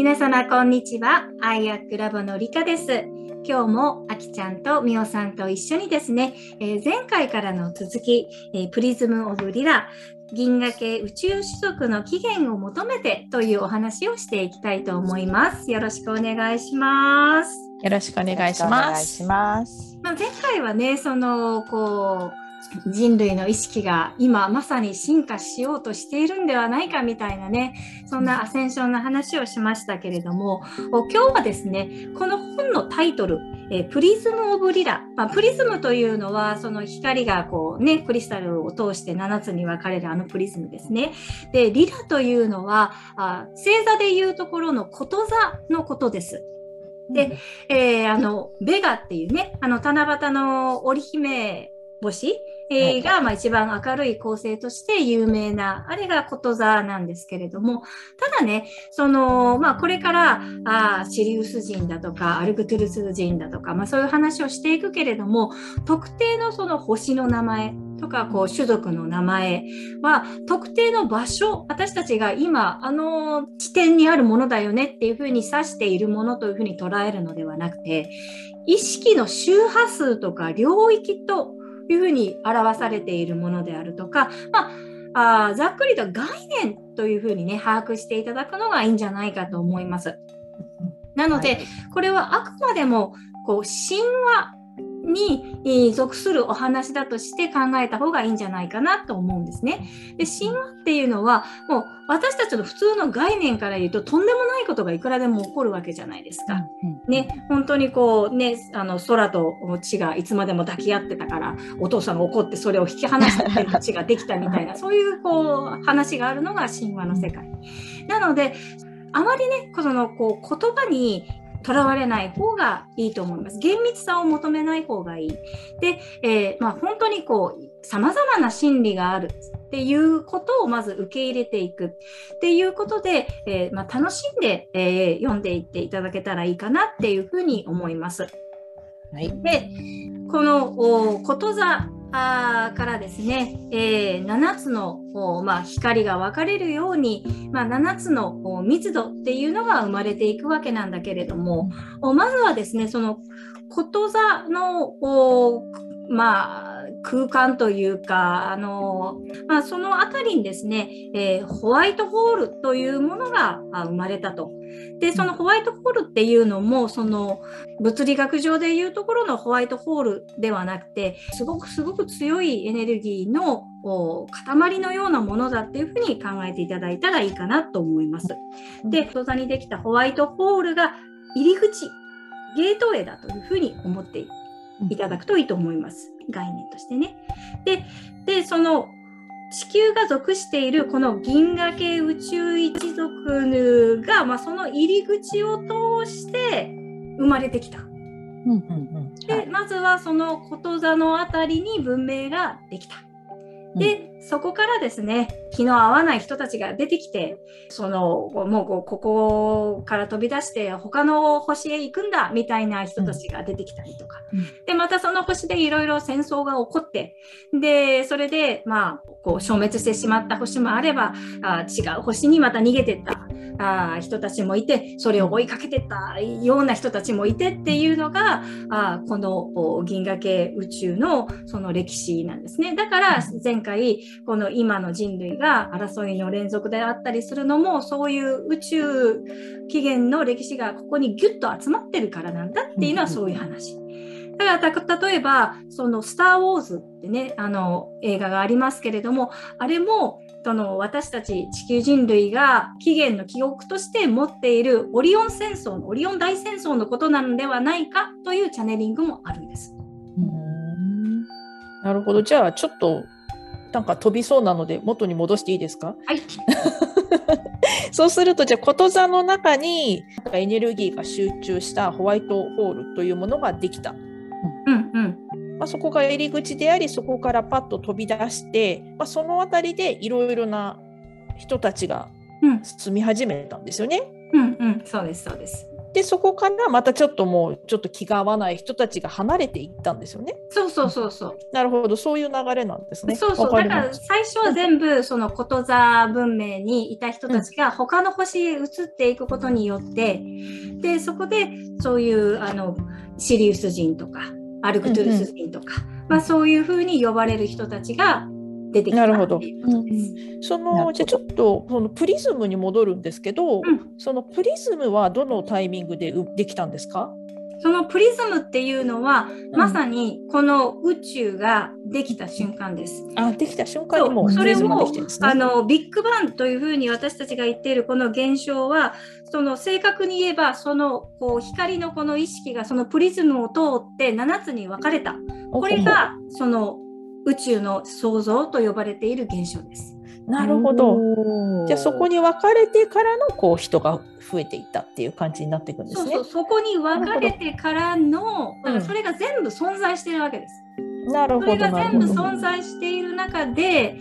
皆様こんにちは。アイアックラボのりかです。今日もあきちゃんとみおさんと一緒にですね、えー、前回からの続き、えー、プリズムオブリラ銀河系宇宙種族の起源を求めてというお話をしていきたいと思います。よろしくお願いします。よろしくお願いします。まあ、前回はね、そのこう人類の意識が今まさに進化しようとしているんではないかみたいなねそんなアセンションの話をしましたけれども今日はですねこの本のタイトルえプリズム・オブ・リラ、まあ、プリズムというのはその光がこうねクリスタルを通して7つに分かれるあのプリズムですね。でリラというのはあ星座でいうところのこと座のことです。で、えー、あのベガっていうねあの七夕の織姫星えー、が、まあ、一番明るい構成として有名な、あれがこと座なんですけれども、ただね、その、まあ、これから、あシリウス人だとか、アルクトゥルス人だとか、まあ、そういう話をしていくけれども、特定のその星の名前とか、こう、種族の名前は、特定の場所、私たちが今、あの起点にあるものだよねっていうふうに指しているものというふうに捉えるのではなくて、意識の周波数とか領域というふうに表されているものであるとか、まあ、あざっくりと概念というふうにね把握していただくのがいいんじゃないかと思います。なので、はい、これはあくまでもこう神話に属するお話だとして考えた方がいいんじゃないかなと思うんですね。で神話っていうのはもう私たちの普通の概念から言うととんでもないことがいくらでも起こるわけじゃないですか。ね本当にこうねあの空と地がいつまでも抱き合ってたからお父さんが怒ってそれを引き離した地ができたみたいな そういうこう話があるのが神話の世界。なのであまりね、そのこう言葉にとらわれない方がいいと思います。厳密さを求めない方がいい。で、えー、まあ、本当にこう、様々な心理があるっていうことをまず受け入れていくっていうことで、えー、まあ、楽しんで、えー、読んでいっていただけたらいいかなっていうふうに思います。はい、で、このこと座あからですね、えー、7つの、まあ、光が分かれるように、まあ、7つの密度っていうのが生まれていくわけなんだけれども、まずはですねそのこと座のまあ空間というか、あのまあ、その辺りにですね、えー、ホワイトホールというものが生まれたと。で、そのホワイトホールっていうのも、その物理学上でいうところのホワイトホールではなくて、すごくすごく強いエネルギーの塊のようなものだっていうふうに考えていただいたらいいかなと思います。で、太座にできたホワイトホールが入り口、ゲートウェイだというふうに思っていただくといいと思います。概念としてね。で、でその地球が属しているこの銀河系宇宙一族が、まあ、その入り口を通して生まれてきた。でまずはそのこと座の辺りに文明ができた。で、そこからですね、気の合わない人たちが出てきて、その、もうここから飛び出して他の星へ行くんだみたいな人たちが出てきたりとか。うん、で、またその星でいろいろ戦争が起こって、で、それで、まあ、こう消滅してしまった星もあれば、あ違う星にまた逃げてったあ人たちもいて、それを追いかけてったような人たちもいてっていうのが、あこの銀河系宇宙のその歴史なんですね。だから前回、この今の人類が争いの連続であったりするのも、そういう宇宙起源の歴史がここにギュッと集まってるからなんだっていうのはそういう話。だから例えば、そのスター・ウォーズってね、あの映画がありますけれども、あれもその私たち地球人類が起源の記憶として持っているオリオン戦争のオリオン大戦争のことなのではないかというチャネリングもあるんです。なるほどじゃあちょっとなんか飛びそうなので元に戻していいですか？はい そうするとじゃあこと座の中にエネルギーが集中したホワイトホールというものができた。まあ、そこが入り口でありそこからパッと飛び出して、まあ、その辺りでいろいろな人たちが住み始めたんですよね。うん、うん、うん、そうですそうです。でそこからまたちょっともうちょっと気が合わない人たちが離れていったんですよね。そうそうそうそう。なるほどそういう流れなんですね。そうそう。だから最初は全部そのこと座文明にいた人たちが他の星へ移っていくことによって、うん、でそこでそういうあのシリウス人とかアルクトゥルス人とか、うんうん、まあ、そういうふうに呼ばれる人たちが出てきたなるほど。そのじゃちょっとそのプリズムに戻るんですけど、うん、そのプリズムはどのタイミングでできたんですか？そのプリズムっていうのは、うん、まさにこの宇宙ができた瞬間です。あ、できた瞬間にもそれも、ね、あのビッグバンというふうに私たちが言っているこの現象は、その正確に言えばそのこう光のこの意識がそのプリズムを通って7つに分かれた。これがその宇宙の創造と呼ばれている現象です。なるほど。じゃあそこに分かれてからのこう人が増えていったっていう感じになっていくんですね。そうそこに分かれてからの、だからそれが全部存在しているわけです。なるほど。それが全部存在している中で、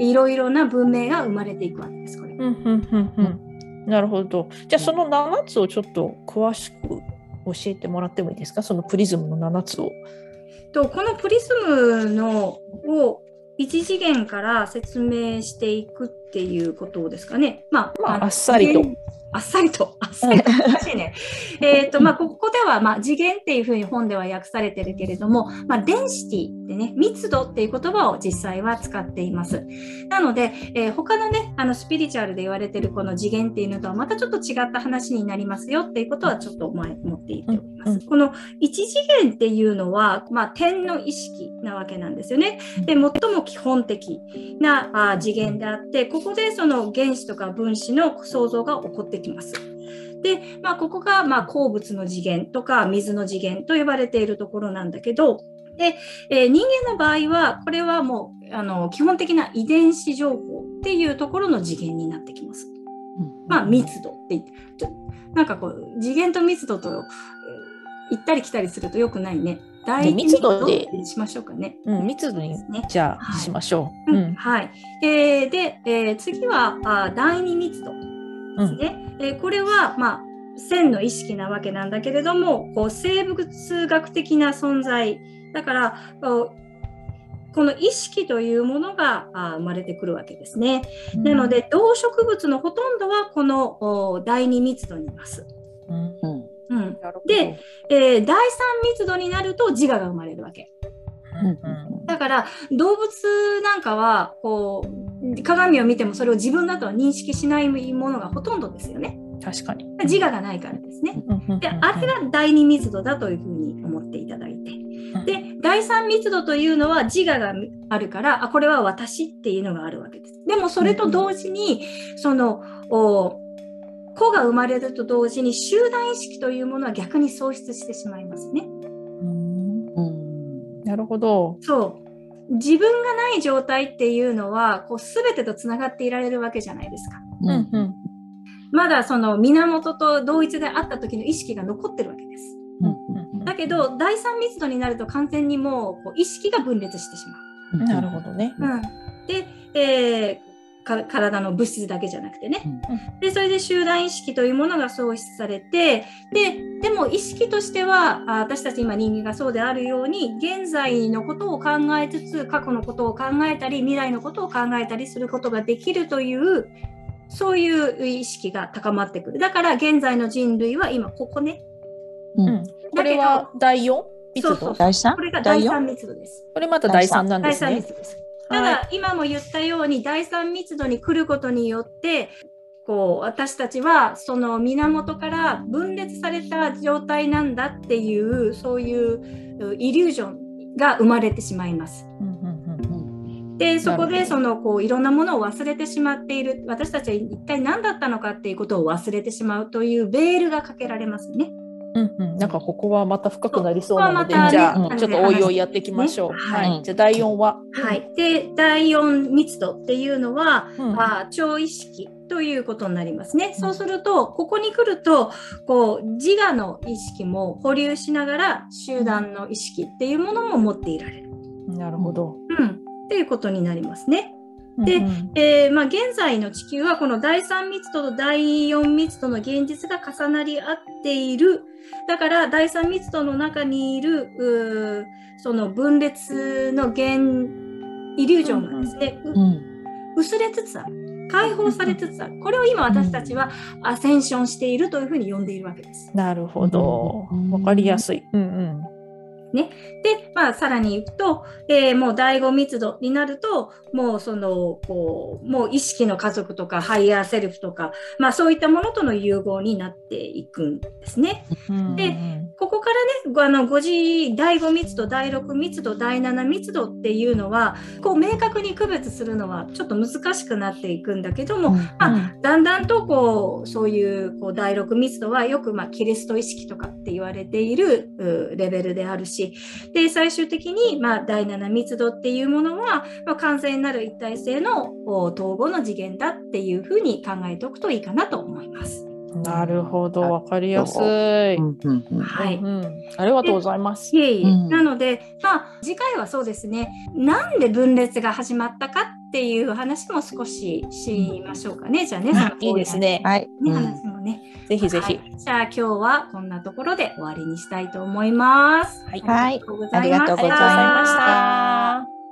いろいろな文明が生まれていくわけです。これ。うんうんうんうん。なるほど。じゃあその7つをちょっと詳しく教えてもらってもいいですか？そのプリズムの7つを。とこのプリズムのを一次元から説明していくっていうことですかね。まあ、まあ、あっさりと。あっさりと、あっさりと、難しいね。えっと、まあ、ここでは、まあ、次元っていうふうに本では訳されてるけれども、まあ、デンシティってね、密度っていう言葉を実際は使っています。なので、えー、他のね、あの、スピリチュアルで言われてるこの次元っていうのとはまたちょっと違った話になりますよっていうことはちょっと前持っていっております。うんうん、この一次元っていうのは、まあ、点の意識なわけなんですよね。で、最も基本的なあ次元であって、ここでその原子とか分子の創造が起こってきます。で、まあ、ここがまあ鉱物の次元とか水の次元と呼ばれているところなんだけど、で、えー、人間の場合は、これはもうあの基本的な遺伝子情報っていうところの次元になってきます。うん、まあ、密度って言って、ちょなんかこう、次元と密度と、えー、行ったり来たりするとよくないね。大密度でしましょうかね。うん、密度に、ね、じゃあ、はい、しましょう。うん、はい。えー、で、えー、次はあ第二密度ですね。うん、えー、これは、まあ、線の意識なわけなんだけれども、こう生物学的な存在。だから、この意識というものが生まれてくるわけですね。うん、なので、動植物のほとんどはこの第二密度にいます。うんうん、で、えー、第三密度になると自我が生まれるわけ。だから動物なんかはこう鏡を見てもそれを自分だとは認識しないものがほとんどですよね。確かに自我がないからですね。であれが第二密度だというふうに思っていただいて。で第三密度というのは自我があるからあこれは私っていうのがあるわけです。でもそれと同時にそのお子が生まれると同時に集団意識というものは逆に喪失してしまいますね。なるほど。そう自分がない状態っていうのはこう全てとつながっていられるわけじゃないですか。うんうん、まだその源と同一であった時の意識が残ってるわけです。うんうん、だけど第三密度になると完全にもうこう意識が分裂してしまう。なるほどね。うん、で、えー体の物質だけじゃなくてね、うん、でそれで集団意識というものが喪失されてででも意識としては私たち今人間がそうであるように現在のことを考えつつ過去のことを考えたり未来のことを考えたりすることができるというそういう意識が高まってくるだから現在の人類は今ここね、うん、これは第 4? 密度そうこれが第3密度です。これまた第3なんですね。第3密度です。ただ、今も言ったように第三密度に来ることによってこう私たちはその源から分裂された状態なんだっていうそういうイリュージョンが生まれてしまいます。でそこでそのこういろんなものを忘れてしまっている私たちは一体何だったのかっていうことを忘れてしまうというベールがかけられますね。うんうん、なんかここはまた深くなりそうなので、ね、じゃあ、うん、ちょっとおいおいやっていきましょう。ね、はい、はい、じゃあ第4は？はい。で、第4密度っていうのは、うん、あ超意識ということになりますね。そうすると、ここに来ると、こう、自我の意識も保留しながら、集団の意識っていうものも持っていられる。なるほど。うん。っていうことになりますね。でうんうんえーまあ、現在の地球はこの第3密度と第4密度の現実が重なり合っているだから第3密度の中にいるその分裂の現イリュージョンがですね、ううん薄れつつある解放されつつあるこれを今私たちはアセンションしているというふうに呼んでいるわけです。なるほどうん。わかりやすい。うんうん。で、まあ、さらに行くと、えーもう第5密度になると、もうその、こう、もう意識の家族とか、ハイヤーセルフとか、まあそういったものとの融合になっていくんですね。うんでここからね、あの5次、第5密度、第6密度、第7密度っていうのは、こう明確に区別するのはちょっと難しくなっていくんだけども、まあだんだんとこうそういうこう第6密度はよくまあキリスト意識とかって言われているうレベルであるしで最終的にまあ第7密度っていうものは、まあ、完全なる一体性のお統合の次元だっていうふうに考えておくといいかなと思います。なるほど。わかりやすい。うんうんうんはい、うんうんありがとうございます。いえいえ、うんなので、まあ、次回はそうですねなんで分裂が始まったかっていう話も少ししましょうかねじゃあね、いいですね。はい。ねうん話もね。ぜひぜひ。はいじゃあ今日はこんなところで終わりにしたいと思います。はいありがとうございました。